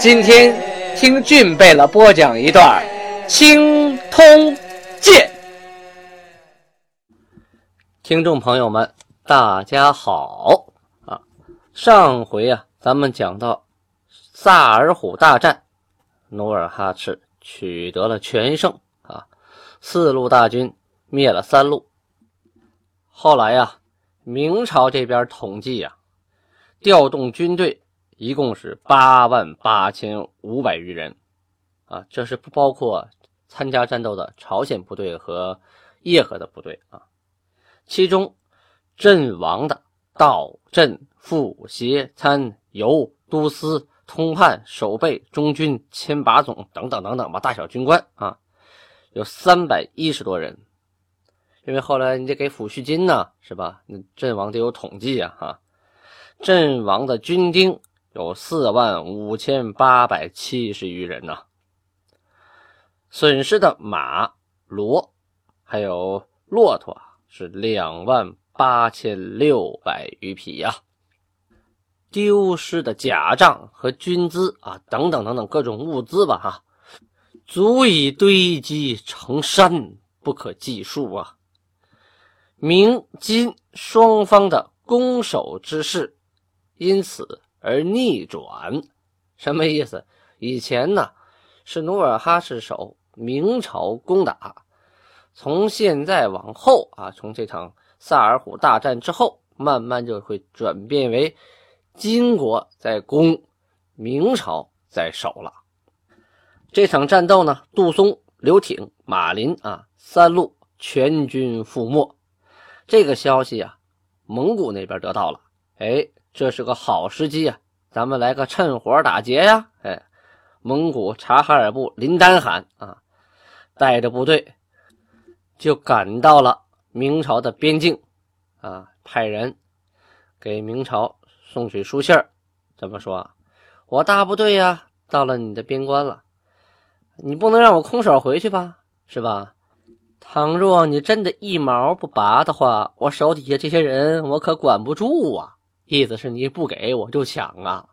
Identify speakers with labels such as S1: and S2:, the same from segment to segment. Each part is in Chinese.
S1: 今天听俊贝勒播讲一段《青通剑》。听众朋友们，大家好啊！上回啊，咱们讲到萨尔浒大战，努尔哈赤取得了全胜啊，四路大军灭了三路。后来呀，明朝这边统计呀，调动军队一共是八万八千五百余人啊，这是不包括参加战斗的朝鲜部队和叶赫的部队啊。其中，阵亡的道、镇、副、协、参、游、都司、通判、守备、中军、千把总等等等等吧，大小军官啊，有三百一十多人。因为后来你得给抚恤金呢，是吧？那阵亡得有统计啊，哈。阵亡的军丁有四万五千八百七十余人呐，损失的马、骡还有骆驼。是两万八千六百余匹呀，丢失的甲仗和军资啊，等等等等各种物资吧，哈，足以堆积成山，不可计数啊。明金双方的攻守之势因此而逆转，什么意思？以前呢是努尔哈赤守，明朝攻打。从现在往后啊，从这场萨尔浒大战之后，慢慢就会转变为金国在攻，明朝在守了。这场战斗呢，杜松、刘挺、马林啊三路全军覆没。这个消息啊，蒙古那边得到了，哎，这是个好时机啊，咱们来个趁火打劫呀！哎，蒙古察哈尔部林丹汗啊，带着部队。就赶到了明朝的边境，啊，派人给明朝送去书信怎么说？我大部队呀，到了你的边关了，你不能让我空手回去吧？是吧？倘若你真的一毛不拔的话，我手底下这些人我可管不住啊！意思是你不给我就抢啊！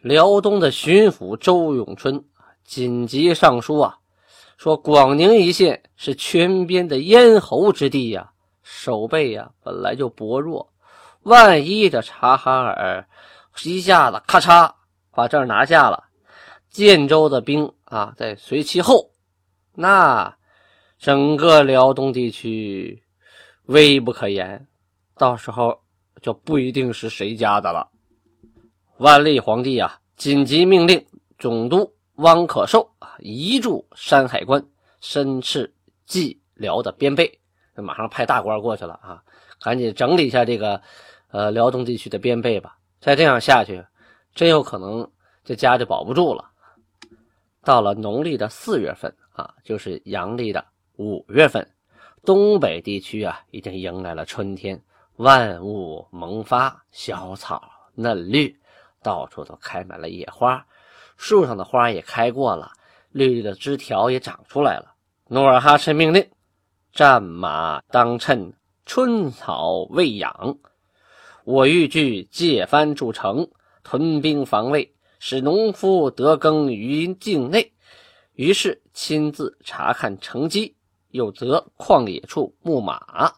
S1: 辽东的巡抚周永春紧急上书啊。说广宁一线是全边的咽喉之地呀，守备呀本来就薄弱，万一这察哈尔一下子咔嚓把这儿拿下了，建州的兵啊在随其后，那整个辽东地区危不可言，到时候就不一定是谁家的了。万历皇帝啊，紧急命令总督。汪可寿啊，移驻山海关，申斥蓟辽的边备，马上派大官过去了啊，赶紧整理一下这个呃辽东地区的边备吧。再这样下去，真有可能这家就保不住了。到了农历的四月份啊，就是阳历的五月份，东北地区啊已经迎来了春天，万物萌发，小草嫩绿，到处都开满了野花。树上的花也开过了，绿绿的枝条也长出来了。努尔哈赤命令：战马当趁春草未养，我欲据界藩筑城，屯兵防卫，使农夫得耕于境内。于是亲自查看城基，又择旷野处牧马。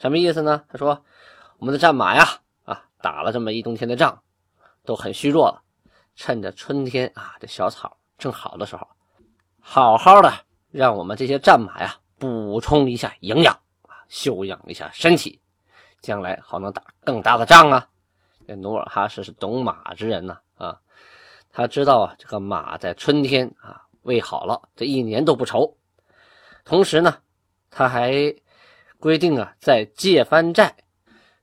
S1: 什么意思呢？他说：“我们的战马呀，啊，打了这么一冬天的仗，都很虚弱了。”趁着春天啊，这小草正好的时候，好好的让我们这些战马呀补充一下营养啊，休养一下身体，将来好能打更大的仗啊。这努尔哈赤是懂马之人呐啊，他知道啊，这个马在春天啊喂好了，这一年都不愁。同时呢，他还规定啊，在界藩寨，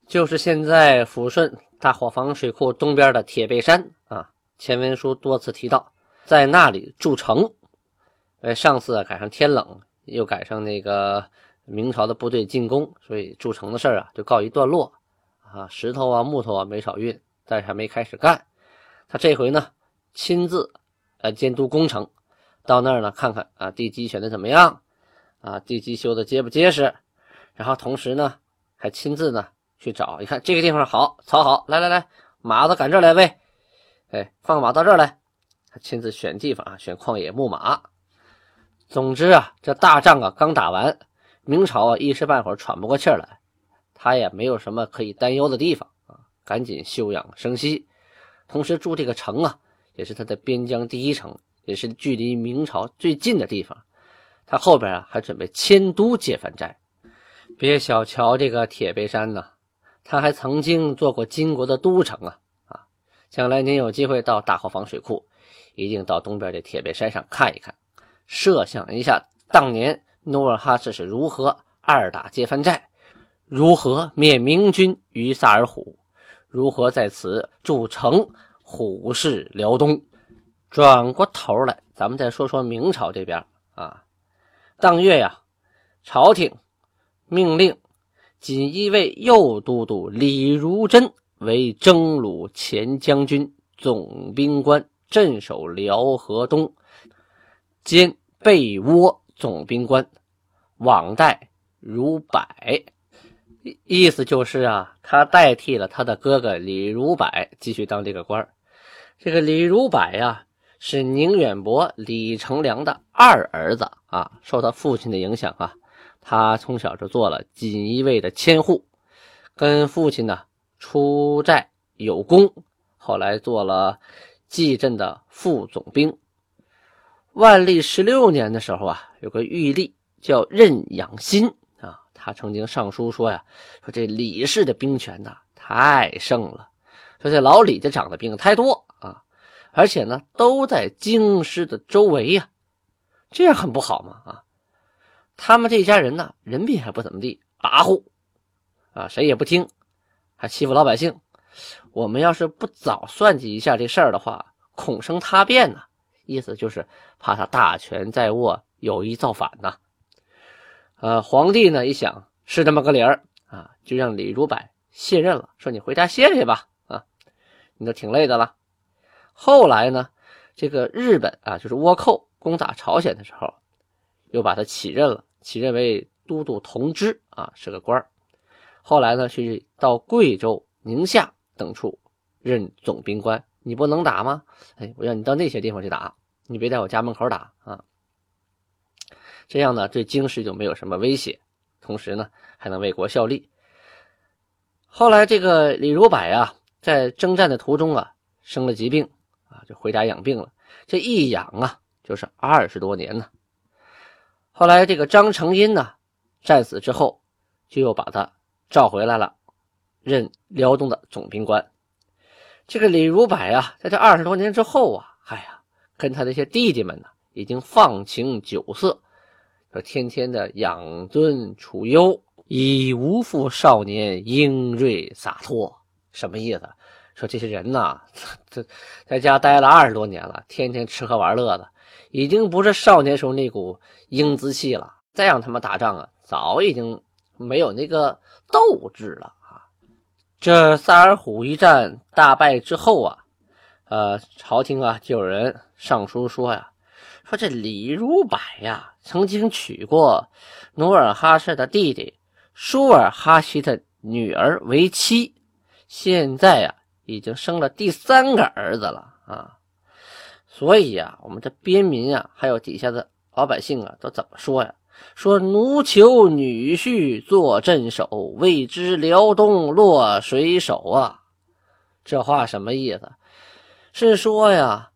S1: 就是现在抚顺大伙房水库东边的铁背山啊。前文书多次提到，在那里筑城。呃，上次啊赶上天冷，又赶上那个明朝的部队进攻，所以筑城的事儿啊就告一段落啊。石头啊、木头啊没少运，但是还没开始干。他这回呢，亲自呃监督工程，到那儿呢看看啊地基选的怎么样啊，地基修的结不结实。然后同时呢，还亲自呢去找，一看这个地方好，草好，来来来，马子赶这来喂，哎，放马到这来。他亲自选地方啊，选旷野牧马。总之啊，这大仗啊刚打完，明朝啊一时半会儿喘不过气来，他也没有什么可以担忧的地方啊，赶紧休养生息。同时住这个城啊，也是他的边疆第一城，也是距离明朝最近的地方。他后边啊还准备迁都接番寨。别小瞧这个铁背山呢，他还曾经做过金国的都城啊啊！将来您有机会到大后方水库，一定到东边这铁背山上看一看。设想一下，当年努尔哈赤是如何二打接番寨，如何灭明军于萨尔虎，如何在此筑城虎视辽东。转过头来，咱们再说说明朝这边啊。当月呀，朝廷命令锦衣卫右都督李如珍为征虏前将军、总兵官，镇守辽河东。兼被窝总兵官，网代如柏，意思就是啊，他代替了他的哥哥李如柏继续当这个官这个李如柏呀，是宁远伯李成梁的二儿子啊，受他父亲的影响啊，他从小就做了锦衣卫的千户，跟父亲呢出寨有功，后来做了蓟镇的副总兵。万历十六年的时候啊，有个御吏叫任养新啊，他曾经上书说呀，说这李氏的兵权呐太盛了，说这老李家长的兵太多啊，而且呢都在京师的周围呀，这样很不好嘛啊，他们这一家人呢人品还不怎么地，跋扈啊，谁也不听，还欺负老百姓。我们要是不早算计一下这事儿的话，恐生他变呢。意思就是怕他大权在握，有意造反呐。呃，皇帝呢一想是这么个理儿啊，就让李如柏卸任了，说你回家歇歇吧啊，你都挺累的了。后来呢，这个日本啊，就是倭寇攻打朝鲜的时候，又把他起任了，起任为都督同知啊，是个官后来呢，去到贵州、宁夏等处任总兵官。你不能打吗？哎，我让你到那些地方去打，你别在我家门口打啊！这样呢，对京师就没有什么威胁，同时呢，还能为国效力。后来这个李如柏啊，在征战的途中啊，生了疾病啊，就回家养病了。这一养啊，就是二十多年呢。后来这个张成荫呢，战死之后，就又把他召回来了，任辽东的总兵官。这个李如柏啊，在这二十多年之后啊，哎呀，跟他那些弟弟们呢，已经放情酒色，说天天的养尊处优，已无复少年英锐洒脱。什么意思？说这些人呐，这在家待了二十多年了，天天吃喝玩乐的，已经不是少年时候那股英姿气了。再让他们打仗啊，早已经没有那个斗志了啊。这萨尔浒一战大败之后啊，呃，朝廷啊就有人上书说呀，说这李如柏呀曾经娶过努尔哈赤的弟弟舒尔哈齐的女儿为妻，现在呀已经生了第三个儿子了啊，所以呀，我们这边民啊，还有底下的老百姓啊，都怎么说呀？说奴求女婿做镇守，未知辽东落谁手啊？这话什么意思？是说呀，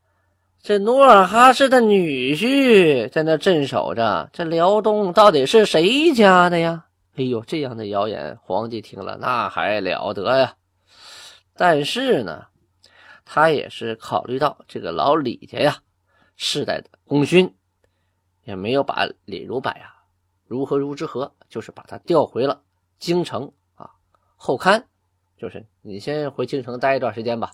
S1: 这努尔哈赤的女婿在那镇守着，这辽东到底是谁家的呀？哎呦，这样的谣言，皇帝听了那还了得呀！但是呢，他也是考虑到这个老李家呀世代的功勋。也没有把李如柏呀如何如之何，就是把他调回了京城啊后勘，就是你先回京城待一段时间吧，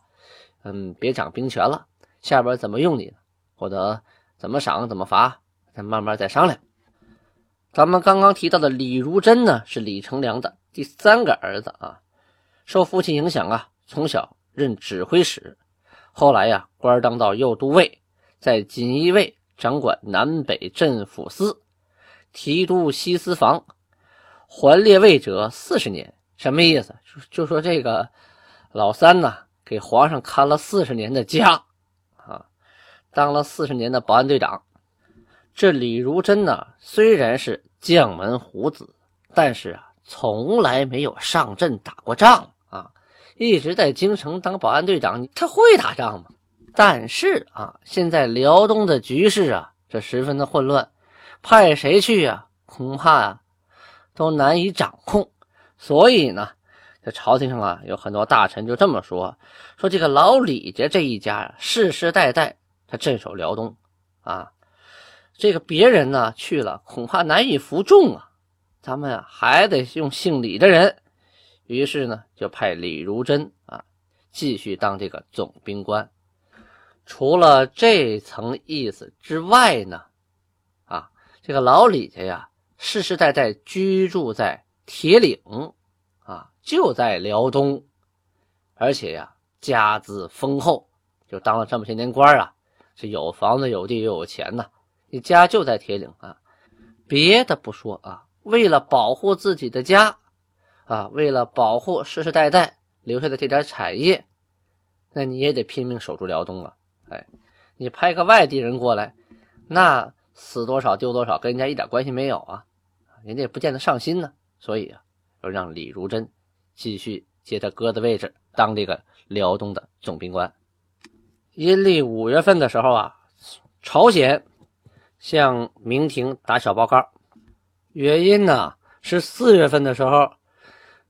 S1: 嗯，别掌兵权了。下边怎么用你，或者怎么赏怎么罚，咱慢慢再商量。咱们刚刚提到的李如珍呢，是李成梁的第三个儿子啊，受父亲影响啊，从小任指挥使，后来呀，官当到右都尉，在锦衣卫掌管南北镇抚司，提督西司房，还列位者四十年。什么意思？就就说这个老三呢，给皇上看了四十年的家啊，当了四十年的保安队长。这李如珍呢，虽然是将门虎子，但是啊，从来没有上阵打过仗，一直在京城当保安队长。他会打仗吗？但是啊，现在辽东的局势啊，这十分的混乱，派谁去啊？恐怕啊，都难以掌控。所以呢，这朝廷上啊，有很多大臣就这么说：说这个老李家这一家世世代代他镇守辽东，啊，这个别人呢去了，恐怕难以服众啊。咱们啊还得用姓李的人。于是呢，就派李如珍啊继续当这个总兵官。除了这层意思之外呢，啊，这个老李家呀，世世代代居住在。铁岭啊，就在辽东，而且呀，家资丰厚，就当了这么些年官啊，是有房子、有地又有钱呐。你家就在铁岭啊，别的不说啊，为了保护自己的家啊，为了保护世世代代留下的这点产业，那你也得拼命守住辽东啊。哎，你派个外地人过来，那死多少丢多少，跟人家一点关系没有啊，人家也不见得上心呢。所以啊，要让李如珍继续接他哥的位置，当这个辽东的总兵官。阴历五月份的时候啊，朝鲜向明廷打小报告，原因呢是四月份的时候，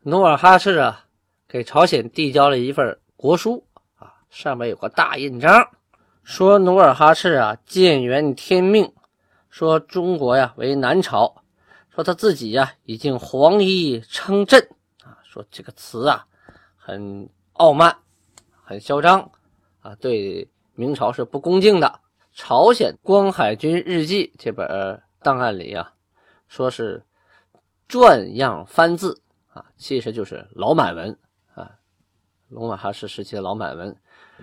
S1: 努尔哈赤啊给朝鲜递交了一份国书啊，上面有个大印章，说努尔哈赤啊建元天命，说中国呀为南朝。说他自己呀，已经黄衣称朕啊，说这个词啊，很傲慢，很嚣张啊，对明朝是不恭敬的。朝鲜光海军日记这本档案里啊，说是转样翻字啊，其实就是老满文啊，努尔哈赤时期的老满文，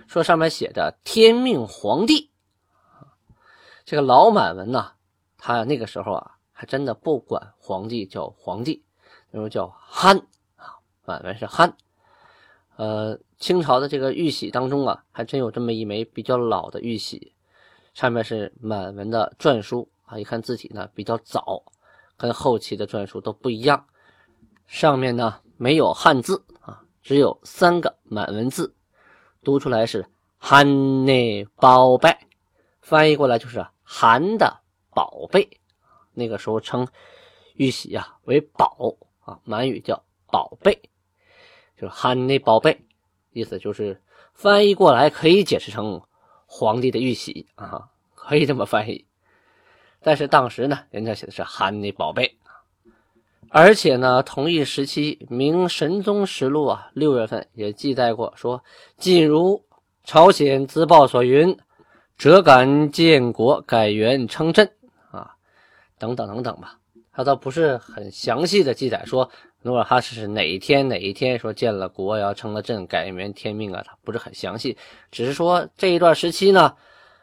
S1: 说上面写着“天命皇帝”，这个老满文呢，他那个时候啊。还真的不管皇帝叫皇帝，那时候叫憨啊，满文是憨。呃，清朝的这个玉玺当中啊，还真有这么一枚比较老的玉玺，上面是满文的篆书啊，一看字体呢比较早，跟后期的篆书都不一样。上面呢没有汉字啊，只有三个满文字，读出来是“憨内宝贝”，翻译过来就是“韩的宝贝”。那个时候称玉玺啊为宝啊，满语叫宝贝，就是汉内宝贝，意思就是翻译过来可以解释成皇帝的玉玺啊，可以这么翻译。但是当时呢，人家写的是汉内宝贝，而且呢，同一时期《明神宗实录》啊，六月份也记载过说：“晋如朝鲜自报所云，折敢建国改元称朕啊。”等等等等吧，他倒不是很详细的记载说努尔哈赤是哪一天哪一天说建了国要成了朕改元天命啊，他不是很详细，只是说这一段时期呢，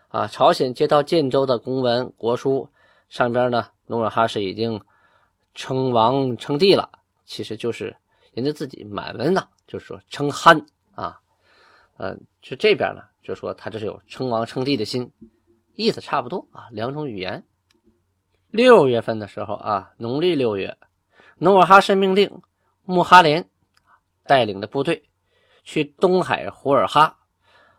S1: 啊，朝鲜接到建州的公文国书上边呢，努尔哈赤已经称王称帝了，其实就是人家自己满文呢，就是说称憨啊，呃，就这边呢，就说他这是有称王称帝的心，意思差不多啊，两种语言。六月份的时候啊，农历六月，努尔哈赤命令穆哈连带领的部队去东海胡尔哈，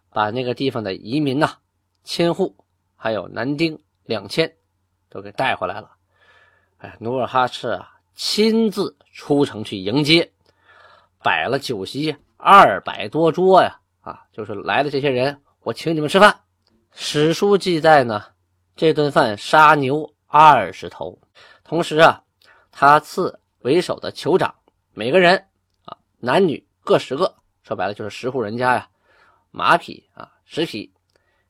S1: 把那个地方的移民呐、千户，还有男丁两千都给带回来了。哎，努尔哈赤啊，亲自出城去迎接，摆了酒席二百多桌呀！啊，就是来的这些人，我请你们吃饭。史书记载呢，这顿饭杀牛。二十头，同时啊，他赐为首的酋长每个人啊，男女各十个，说白了就是十户人家呀，马匹啊十匹，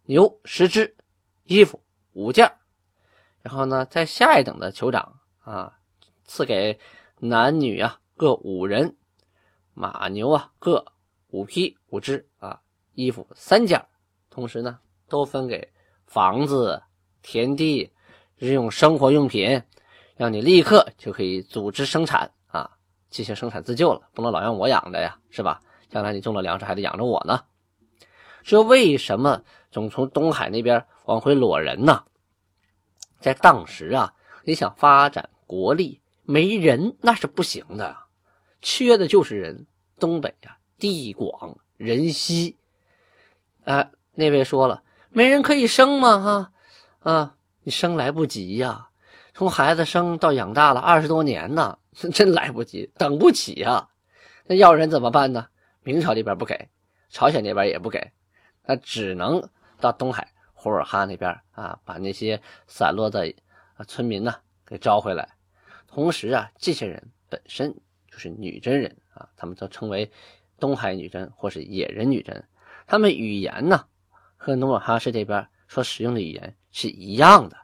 S1: 牛十只，衣服五件然后呢，在下一等的酋长啊，赐给男女啊各五人，马牛啊各五匹五只啊，衣服三件同时呢，都分给房子、田地、日用生活用品，让你立刻就可以组织生产啊，进行生产自救了，不能老让我养着呀，是吧？将来你种了粮食还得养着我呢。这为什么总从东海那边往回裸人呢？在当时啊，你想发展国力，没人那是不行的，缺的就是人。东北啊，地广人稀，哎，那位说了，没人可以生吗？哈，啊，你生来不及呀，从孩子生到养大了二十多年呢，真来不及，等不起呀。那要人怎么办呢？明朝这边不给，朝鲜那边也不给，那只能到东海。呼尔哈那边啊，把那些散落在啊村民呢给招回来。同时啊，这些人本身就是女真人啊，他们都称为东海女真或是野人女真。他们语言呢和努尔哈赤这边所使用的语言是一样的。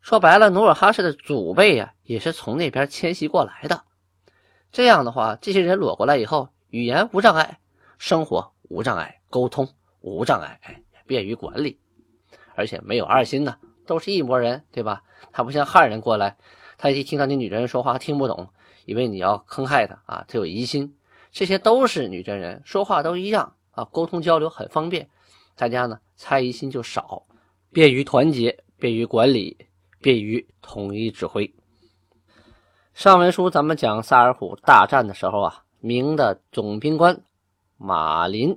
S1: 说白了，努尔哈赤的祖辈呀也是从那边迁徙过来的。这样的话，这些人裸过来以后，语言无障碍，生活无障碍，沟通无障碍，哎，便于管理。而且没有二心呢，都是一拨人，对吧？他不像汉人过来，他一听到你女真人说话听不懂，以为你要坑害他啊，他有疑心。这些都是女真人，说话都一样啊，沟通交流很方便，大家呢猜疑心就少，便于团结，便于管理，便于统一指挥。上文书咱们讲萨尔浒大战的时候啊，明的总兵官马林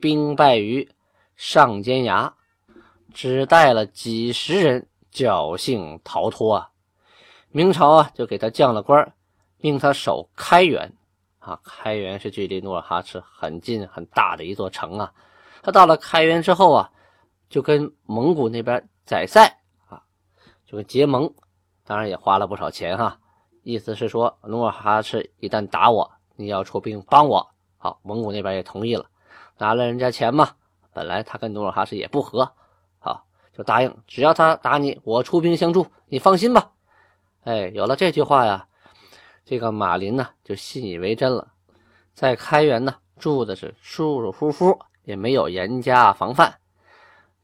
S1: 兵败于上尖崖。只带了几十人，侥幸逃脱啊！明朝啊，就给他降了官，命他守开原啊。开原是距离努尔哈赤很近很大的一座城啊。他到了开原之后啊，就跟蒙古那边宰塞啊，就跟结盟，当然也花了不少钱哈。意思是说，努尔哈赤一旦打我，你要出兵帮我。好，蒙古那边也同意了，拿了人家钱嘛。本来他跟努尔哈赤也不和。就答应，只要他打你，我出兵相助，你放心吧。哎，有了这句话呀，这个马林呢就信以为真了，在开元呢住的是舒舒服服，也没有严加防范，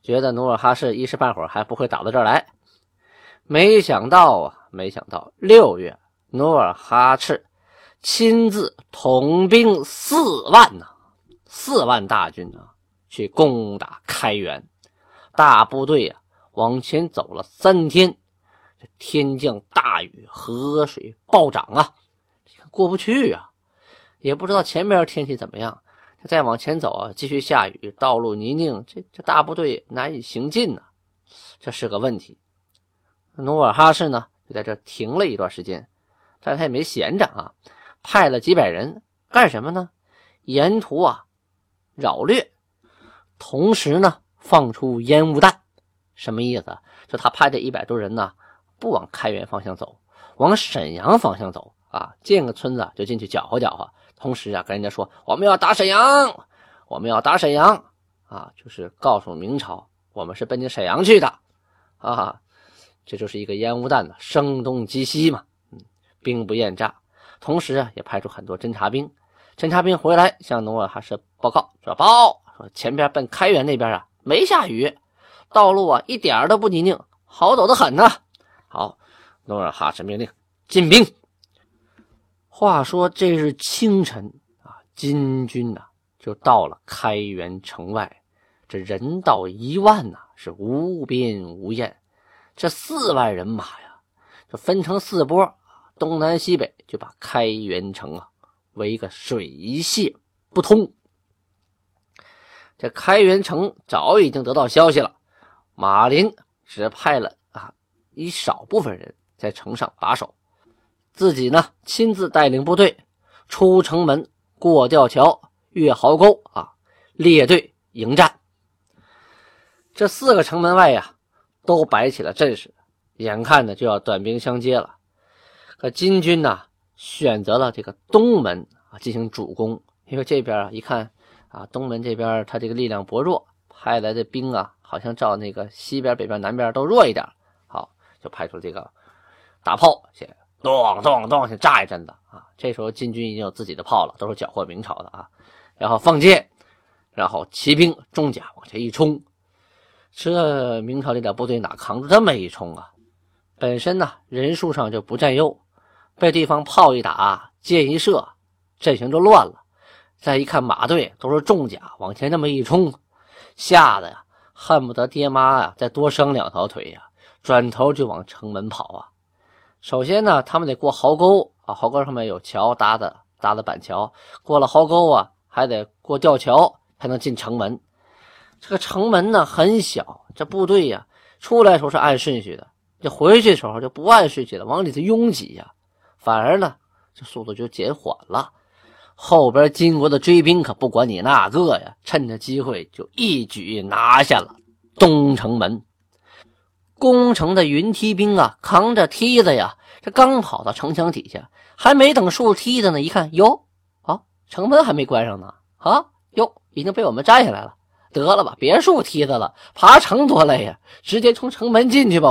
S1: 觉得努尔哈赤一时半会儿还不会打到这儿来。没想到啊，没想到六月，努尔哈赤亲自统兵四万呐，四万大军啊，去攻打开元。大部队呀，往前走了三天，这天降大雨，河水暴涨啊，过不去啊，也不知道前边天气怎么样。再往前走啊，继续下雨，道路泥泞，这这大部队难以行进呢，这是个问题。努尔哈赤呢，就在这停了一段时间，但他也没闲着啊，派了几百人干什么呢？沿途啊扰掠，同时呢。放出烟雾弹，什么意思？就他派这一百多人呢，不往开原方向走，往沈阳方向走啊！见个村子就进去搅和搅和，同时啊，跟人家说我们要打沈阳，我们要打沈阳啊！就是告诉明朝，我们是奔着沈阳去的啊！这就是一个烟雾弹的声东击西嘛，嗯，兵不厌诈。同时啊，也派出很多侦察兵，侦察兵回来向努尔哈赤报告说：报说前边奔开原那边啊。没下雨，道路啊一点都不泥泞，好走的很呢。好，努尔哈赤命令进兵。话说这日清晨啊，金军呐就到了开元城外，这人到一万呐，是无边无沿。这四万人马呀，就分成四波，东南西北就把开元城啊围个水泄不通。这开元城早已经得到消息了，马林只派了啊一少部分人在城上把守，自己呢亲自带领部队出城门，过吊桥，越壕沟啊，列队迎战。这四个城门外呀，都摆起了阵势，眼看着就要短兵相接了。可金军呢，选择了这个东门啊进行主攻，因为这边啊一看。啊，东门这边他这个力量薄弱，派来的兵啊，好像照那个西边、北边、南边都弱一点，好，就派出这个大炮，先咚咚咚先炸一阵子啊。这时候金军已经有自己的炮了，都是缴获明朝的啊。然后放箭，然后骑兵重甲往前一冲，这明朝这点部队哪扛住这么一冲啊？本身呢人数上就不占优，被对方炮一打，箭一射，阵型就乱了。再一看马队都是重甲，往前那么一冲，吓得呀恨不得爹妈呀再多生两条腿呀，转头就往城门跑啊。首先呢，他们得过壕沟啊，壕沟上面有桥搭的，搭的板桥，过了壕沟啊，还得过吊桥才能进城门。这个城门呢很小，这部队呀出来时候是按顺序的。这回去的时候就不按顺序了，往里头拥挤呀，反而呢，这速度就减缓了。后边金国的追兵可不管你那个呀，趁着机会就一举拿下了东城门。攻城的云梯兵啊，扛着梯子呀，这刚跑到城墙底下，还没等竖梯子呢，一看哟，啊，城门还没关上呢，啊，哟，已经被我们占下来了。得了吧，别竖梯子了，爬城多累呀，直接从城门进去吧。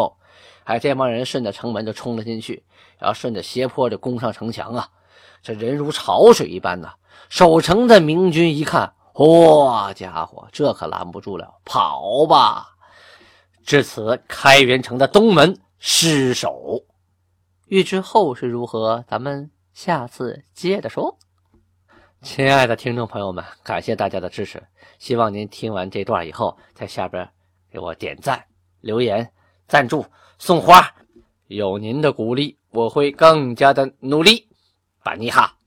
S1: 哎，这帮人顺着城门就冲了进去，然后顺着斜坡就攻上城墙啊！这人如潮水一般呐。守城的明军一看，嚯家伙，这可拦不住了，跑吧！至此，开元城的东门失守。欲知后事如何，咱们下次接着说。亲爱的听众朋友们，感谢大家的支持，希望您听完这段以后，在下边给我点赞、留言、赞助。送花，有您的鼓励，我会更加的努力。你好。